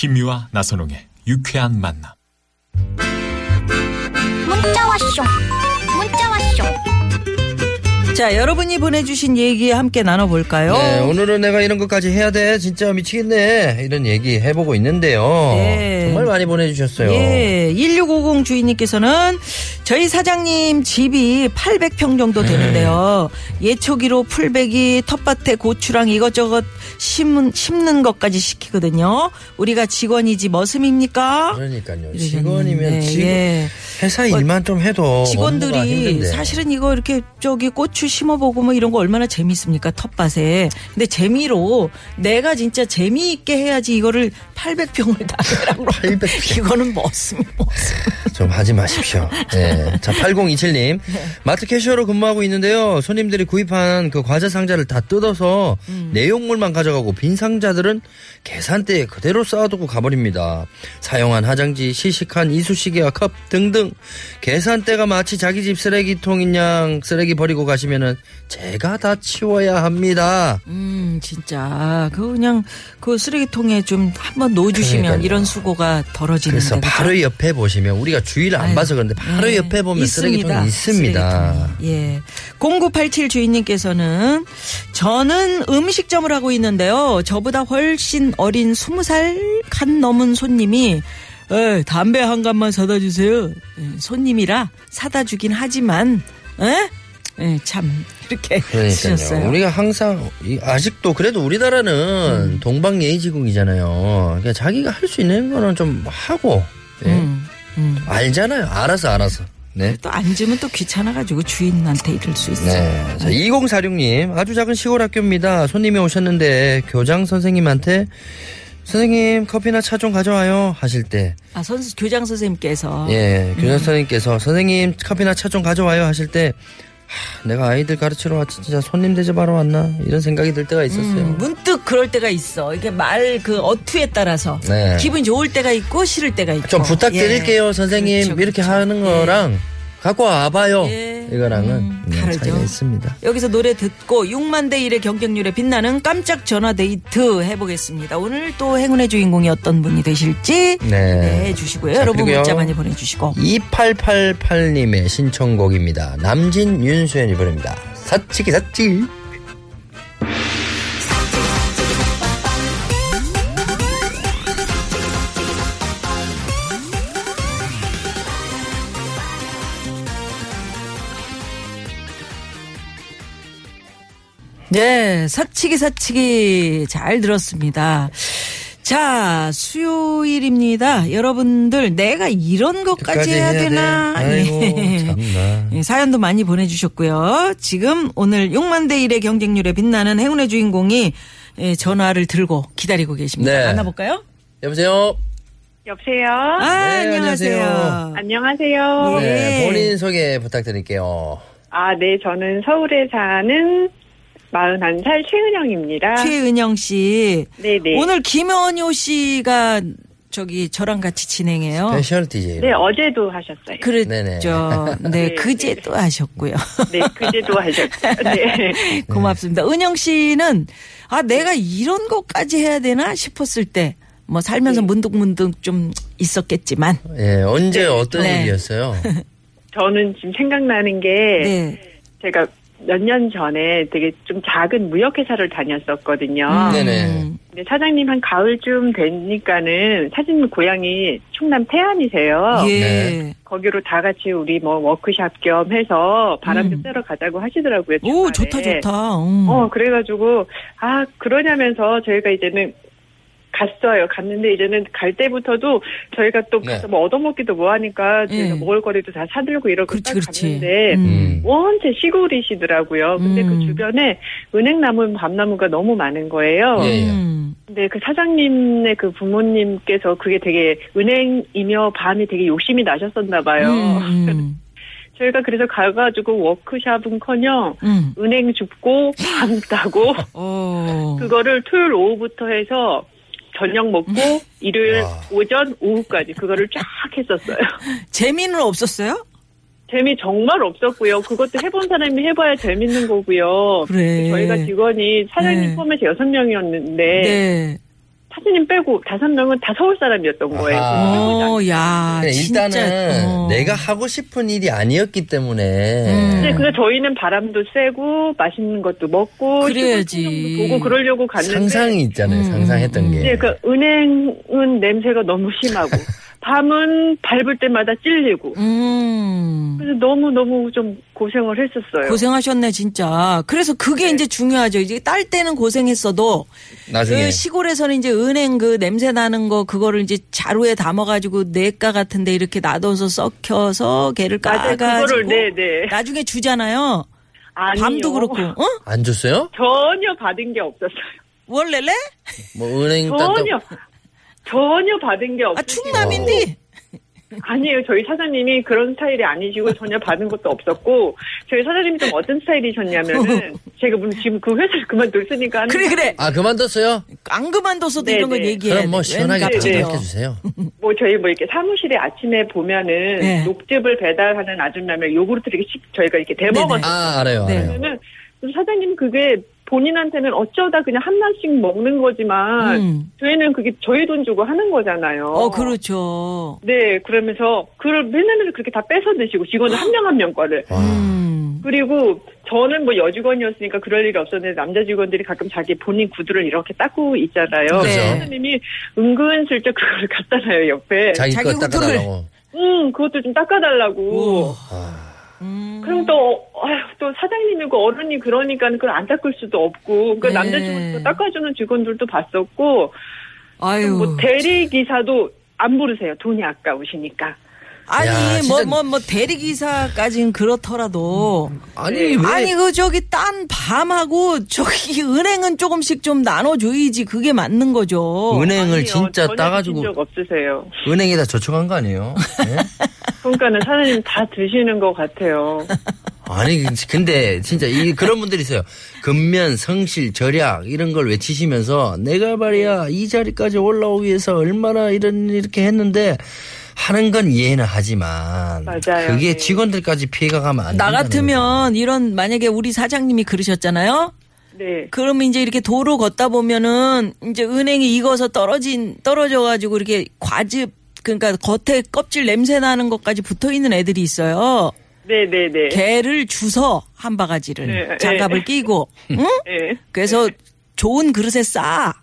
김미화 나선홍의 유쾌한 만남. 문자 왔쇼 문자 왔쇼 자, 여러분이 보내주신 얘기 함께 나눠볼까요? 네, 오늘은 내가 이런 것까지 해야 돼. 진짜 미치겠네. 이런 얘기 해보고 있는데요. 네. 정말 많이 보내주셨어요. 예, 1650 주인님께서는 저희 사장님 집이 800평 정도 되는데요. 네. 예초기로 풀베기, 텃밭에 고추랑 이것저것 심은, 심는 것까지 시키거든요. 우리가 직원이지 머슴입니까? 그러니까요. 직원이면 직원, 예. 회사 일만 좀 해도 직원들이. 사실은 이거 이렇게 저기 고추 심어보고 뭐 이런 거 얼마나 재밌습니까 텃밭에 근데 재미로 내가 진짜 재미있게 해야지 이거를 800평을 다 해라고 800평. 이거는 머슴이 머슴 좀 하지 마십시오. 네. 자, 8027님. 마트 캐셔로 근무하고 있는데요. 손님들이 구입한 그 과자 상자를 다 뜯어서 음. 내용물만 가져가고 빈 상자들은 계산대에 그대로 쌓아두고 가버립니다. 사용한 화장지, 시식한 이쑤시개와 컵 등등. 계산대가 마치 자기 집 쓰레기통인 양 쓰레기 버리고 가시면은 제가 다 치워야 합니다. 음 진짜 그 그냥 그 쓰레기통에 좀 한번 그러니까요. 이런 수고가 덜어지는데 그래서 그죠? 바로 옆에 보시면 우리가 주의를 안 아유, 봐서 그런데 바로 예, 옆에 보면 쓰레기통이 있습니다. 쓰레기통이. 예. 0987 주인님께서는 저는 음식점을 하고 있는데요. 저보다 훨씬 어린 20살 간 넘은 손님이 에, 담배 한 갑만 사다 주세요. 예, 손님이라 사다 주긴 하지만 에? 예, 참 이렇게 그러니까요. 쓰셨어요. 우리가 항상 이- 아직도 그래도 우리나라는 음. 동방 예의지국이잖아요. 그러니까 자기가 할 수 있는 거는 좀 하고 예. 음, 음. 알잖아요. 알아서 알아서. 네. 또 앉으면 또 귀찮아가지고 주인한테 이럴 수 있어. 네. 자, 2046님, 아주 작은 시골 학교입니다. 손님이 오셨는데, 교장 선생님한테, 선생님, 커피나 차 좀 가져와요. 하실 때, 아, 선수 교장 선생님께서 예, 교장 음. 선생님께서, 선생님, 커피나 차 좀 가져와요. 하실 때, 하, 내가 아이들 가르치러 왔지, 진짜 손님 대접하러 왔나? 이런 생각이 들 때가 있었어요. 음, 문득 그럴 때가 있어. 이게 말 그 어투에 따라서 네. 기분 좋을 때가 있고 싫을 때가 있고. 좀 부탁드릴게요, 예. 선생님. 그렇죠, 이렇게 그렇죠. 하는 예. 거랑 갖고 와봐요. 예. 이거랑은 음, 네, 다르죠. 차이가 있습니다. 여기서 노래 듣고 6만 대 1의 경쟁률에 빛나는 깜짝 전화 데이트 해보겠습니다. 오늘 또 행운의 주인공이 어떤 분이 되실지 네. 해주시고요. 자, 여러분. 문자 많이 보내주시고. 2888님의 신청곡입니다. 남진 윤수연이 부릅니다. 사치기 사치. 네, 사치기 사치기 잘 들었습니다. 자, 수요일입니다. 여러분들 내가 이런 것까지 해야 해야 되나? 돼. 아이고, 예. 참나. 예, 사연도 많이 보내주셨고요. 지금 오늘 6만 대 1의 경쟁률에 빛나는 행운의 주인공이 예, 전화를 들고 기다리고 계십니다. 네. 만나볼까요? 여보세요? 여보세요. 아, 네, 안녕하세요. 안녕하세요. 예. 네, 본인 소개 부탁드릴게요. 아, 네, 저는 서울에 사는 41살 최은영입니다. 최은영 씨. 네네. 오늘 김연효 씨가 저기 저랑 같이 진행해요. special DJ. 네, 어제도 하셨어요. 그랬죠. 네, 네, 그제도 하셨고요. 네, 그제도 하셨어요. 네. 고맙습니다. 은영 씨는 아 내가 이런 것까지 해야 되나 싶었을 때 뭐 살면서 문득문득 좀 있었겠지만 예, 언제 어떤 네. 일이었어요? 저는 지금 생각나는 게 네. 제가 몇 년 전에 되게 좀 작은 무역회사를 다녔었거든요. 음. 네네. 근데 사장님 한 가을쯤 되니까는 사장님 고향이 충남 태안이세요. 예. 네. 거기로 다 같이 우리 뭐 워크샵 겸 해서 바람 좀 음. 쐬러 가자고 하시더라고요. 오 주말에. 좋다 좋다. 음. 어, 그래가지고, 아, 그러냐면서 저희가 이제는 갔어요. 갔는데 이제는 갈 때부터도 저희가 또 네. 가서 뭐 얻어먹기도 뭐 하니까 저희가 네. 먹을 거리도 다 사들고 이러고 그렇지, 딱 그렇지. 갔는데 음. 원체 시골이시더라고요. 근데 음. 그 주변에 은행나무, 밤나무가 너무 많은 거예요. 예, 예. 음. 근데 그 사장님의 그 부모님께서 그게 되게 은행이며 밤이 되게 욕심이 나셨었나 봐요. 음, 음. 저희가 그래서 가가지고 워크샵은커녕 음. 은행 줍고 밤 따고 어. 그거를 토요일 오후부터 해서 저녁 먹고 일요일 와. 오전 오후까지 그거를 쫙 했었어요. 재미는 없었어요? 재미 정말 없었고요. 그것도 해본 사람이 해봐야 재밌는 거고요. 그래. 저희가 직원이 사장님 네. 포함해서 여섯 명이었는데 네. 사장님 빼고 다섯 명은 다 서울 사람이었던 거예요. 아하. 어, 야, 진짜. 일단은 어. 내가 하고 싶은 일이 아니었기 때문에 음. 네, 근데 저희는 바람도 쐬고 맛있는 것도 먹고 그래야지. 보고 그러려고 갔는데 상상이 있잖아요. 음, 상상했던 음. 게. 네, 그 은행은 냄새가 너무 심하고 밤은 밟을 때마다 찔리고 음. 그래서 너무 너무 좀 고생을 했었어요. 고생하셨네, 진짜. 그래서 그게 네. 이제 중요하죠. 이제 딸 때는 고생했어도 나중에 그 시골에서는 이제 은행 그 냄새 나는 거 그거를 이제 자루에 담아가지고 냇가 같은데 이렇게 놔둬서 썩혀서 걔를. 까가지고 그거를 네네. 나중에 주잖아요. 아니요. 밤도 그렇고, 어? 안 줬어요? 전혀 받은 게 없었어요. 원래래? 뭐 은행 딴 전혀 전혀 받은 게아 없어요. 충남인데. 아니에요. 저희 사장님이 그런 스타일이 아니시고 전혀 받은 것도 없었고 저희 사장님이 좀 어떤 스타일이셨냐면은 제가 지금 그 회사를 그만뒀으니까 하는 그래 그래. 아 그만뒀어요? 안 그만둬서도 네, 이런 건 네. 얘기해. 그럼 뭐 시원하게 네, 네. 부탁해 주세요. 뭐 저희 뭐 이렇게 사무실에 아침에 보면은 네. 녹즙을 배달하는 아줌마면 요구르트 이렇게 식 저희가 이렇게 대먹었어요. 아 알아요, 네. 알아요. 그러면은 사장님 그게 본인한테는 어쩌다 그냥 하나씩 먹는 거지만 음. 저희는 그게 저희 돈 주고 하는 거잖아요. 어 그렇죠. 네, 그러면서 그걸 맨날 맨날 그렇게 다 뺏어 드시고 직원 한명 한 명 거를. 와. 음. 그리고 저는 뭐 여직원이었으니까 그럴 일이 없었는데 남자 직원들이 가끔 자기 본인 구두를 이렇게 닦고 있잖아요. 사장님이 은근슬쩍 그걸 갖다 놔요 옆에. 자기 자기. 닦아달라고. 음, 그것도 좀 닦아달라고. 우와. 아, 음. 그럼 또, 아휴, 또 사장님이고 어른이 그러니까 그걸 안 닦을 수도 없고, 그 네. 남자 직원도 닦아주는 직원들도 봤었고, 아유. 뭐 대리 기사도 안 부르세요. 돈이 아까우시니까. 아니 야, 뭐 진짜- 뭐뭐 대리기사까지는 그렇더라도 아니 네. 왜? 아니 그 저기 딴 밤하고 저기 은행은 조금씩 좀 나눠줘야지 그게 맞는 거죠. 은행을 아니요, 진짜 전혀 따가지고 드신 적 없으세요. 은행에다 저축한 거 아니에요? 예? 그러니까는 사장님 다 드시는 것 같아요. 아니 근데 진짜 이 그런 분들이 있어요. 근면, 성실, 절약 이런 걸 외치시면서 내가 말이야 이 자리까지 올라오기 위해서 얼마나 이런 이렇게 했는데 하는 건 이해는 하지만 맞아요. 그게 네. 직원들까지 피해가 가면 안 나 같으면 이런 만약에 우리 사장님이 그러셨잖아요. 네. 그러면 이제 이렇게 도로 걷다 보면은 이제 은행이 익어서 떨어진 떨어져 가지고 이렇게 과즙 그러니까 겉에 껍질 냄새 나는 것까지 붙어 있는 애들이 있어요. 네네네. 개를 주서 한 바가지를 네, 장갑을 네. 끼고 응? 네. 그래서 좋은 그릇에 싸.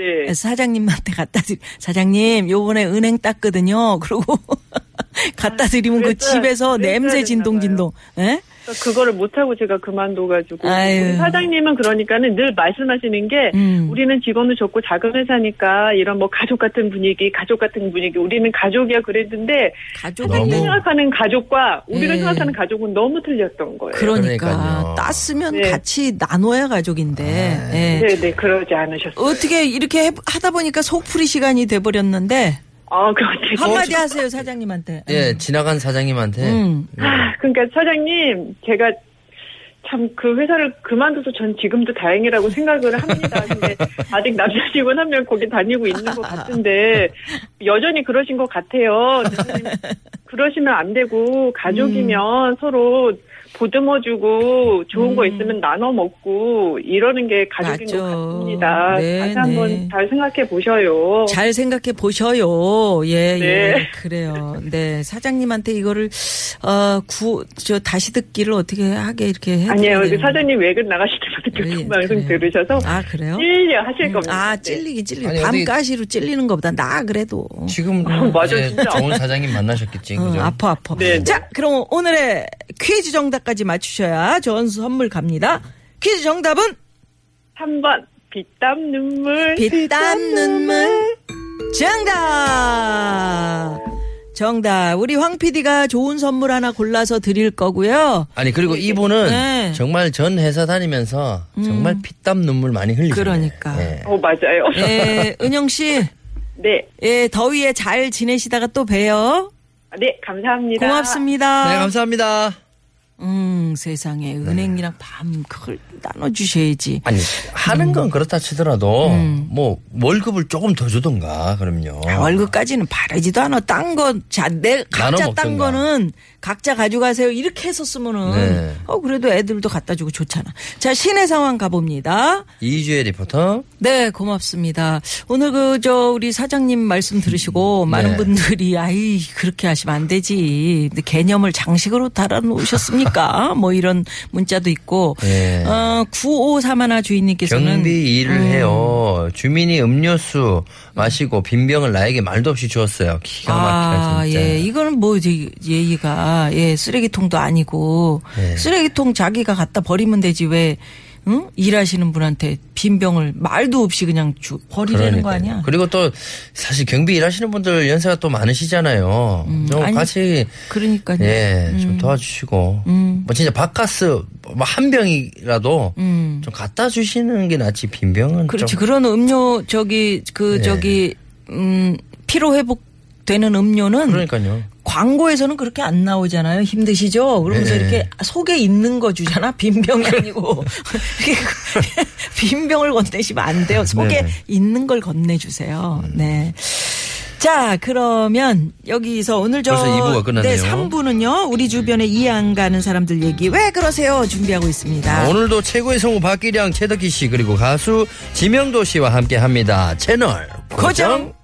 네. 사장님한테 갖다 드리 사장님 요번에 은행 땄거든요. 그러고 갖다 드리면 그 집에서 냄새 진동진동. 예? 그거를 못하고 제가 그만둬가지고. 아유. 사장님은 그러니까는 늘 말씀하시는 게 음. 우리는 직원도 적고 작은 회사니까 이런 뭐 가족 같은 분위기, 가족 같은 분위기, 우리는 가족이야 그랬는데 사장님이 생각하는 가족과 우리가 네. 생각하는 가족은 너무 틀렸던 거예요. 그러니까 그러니까요. 땄으면 네. 같이 나눠야 가족인데. 아, 예. 네네, 그러지 않으셨어요. 어떻게 이렇게 해- 하다 보니까 속풀이 시간이 돼버렸는데 아, 그렇지. 한마디 하세요 사장님한테. 예, 지나간 사장님한테 음. 아, 그러니까 사장님, 제가 참 그 회사를 그만둬서 전 지금도 다행이라고 생각을 합니다. 근데 아직 남자 직원 한 명 거기 다니고 있는 것 같은데 여전히 그러신 것 같아요. 그러시면 안 되고 가족이면 서로 보듬어주고 좋은 거 있으면 나눠 먹고 이러는 게 가족인 맞죠. 것 같습니다. 네, 다시 네. 한번 잘 생각해 보셔요. 잘 생각해 보셔요. 예, 네. 예. 그래요. 네. 사장님한테 이거를, 어, 구, 저, 다시 듣기를 어떻게 하게 이렇게 해. 아니에요. 그 사장님 외근 나가실 때마다 예, 교통 방송 그래요. 들으셔서 아, 그래요? 찔려 하실 겁니다. 아, 네. 찔리긴 어디- 밤가시로 찔리는 것보다 나 그래도. 지금 어, 맞아, 이제 진짜. 좋은 사장님 만나셨겠지, 어, 그죠? 아파, 아파. 네, 네. 자, 그럼 오늘의 퀴즈 정답 까지 맞추셔야 전 선물 갑니다. 퀴즈 정답은 3번 피땀 눈물. 피땀 눈물. 정답! 정답. 우리 황 PD가 좋은 선물 하나 골라서 드릴 거고요. 아니 그리고 이분은 네. 음. 정말 전 회사 다니면서 정말 피땀 눈물 많이 흘리시네. 그러니까. 예. 어, 맞아요. 예, 은영 씨. 네. 예, 더위에 잘 지내시다가 또 봬요. 네, 감사합니다. 고맙습니다. 네 감사합니다. 음, 세상에 은행이랑 밤 그걸 나눠 주셔야지. 아니 음. 하는 건 그렇다 치더라도 뭐 월급을 조금 더 주던가 그럼요. 아, 월급까지는 바라지도 않아. 딴 거, 자, 내, 각자 딴 먹던가. 거는 각자 가져가세요. 이렇게 했었으면은, 네. 어, 그래도 애들도 갖다 주고 좋잖아. 자, 시내 상황 가봅니다. 이주혜 리포터. 네, 고맙습니다. 오늘 그, 저, 우리 사장님 말씀 들으시고, 많은 네. 분들이, 아이, 그렇게 하시면 안 되지. 개념을 장식으로 달아 놓으셨습니까? 뭐 이런 문자도 있고, 네. 어, 9531 주인님께서는. 경비 일을 음. 해요. 주민이 음료수 마시고 빈 병을 나에게 말도 없이 주었어요. 기가 막혀 아, 진짜. 예. 이거는 뭐, 예의가, 예, 쓰레기통도 아니고, 네. 쓰레기통 자기가 갖다 버리면 되지, 왜, 응? 일하시는 분한테 빈 병을 말도 없이 그냥 주, 버리라는 거 그러니까요. 아니야? 그리고 또 사실 경비 일하시는 분들 연세가 또 많으시잖아요. 좀 음, 아니, 같이 그러니까요. 음. 예, 좀 도와주시고. 뭐 진짜 바카스 뭐한 병이라도 음. 좀 갖다 주시는 게 낫지 빈 병은 그렇지. 좀 그런 음료, 저기, 그, 네. 저기, 음, 피로 회복 되는 음료는 그러니까요. 광고에서는 그렇게 안 나오잖아요. 힘드시죠? 그러면서 네. 이렇게 속에 있는 거 주잖아. 빈 병이 아니고. 빈 병을 건네시면 안 돼요. 속에 네. 있는 걸 건네주세요. 네. 자, 그러면 여기서 오늘 저 벌써 2부가 끝났네요. 네, 3부는요. 우리 주변에 이해 안 가는 사람들 얘기 왜 그러세요? 준비하고 있습니다. 오늘도 최고의 성우 박기량, 최덕기 씨 그리고 가수 지명도 씨와 함께 합니다. 채널 고정.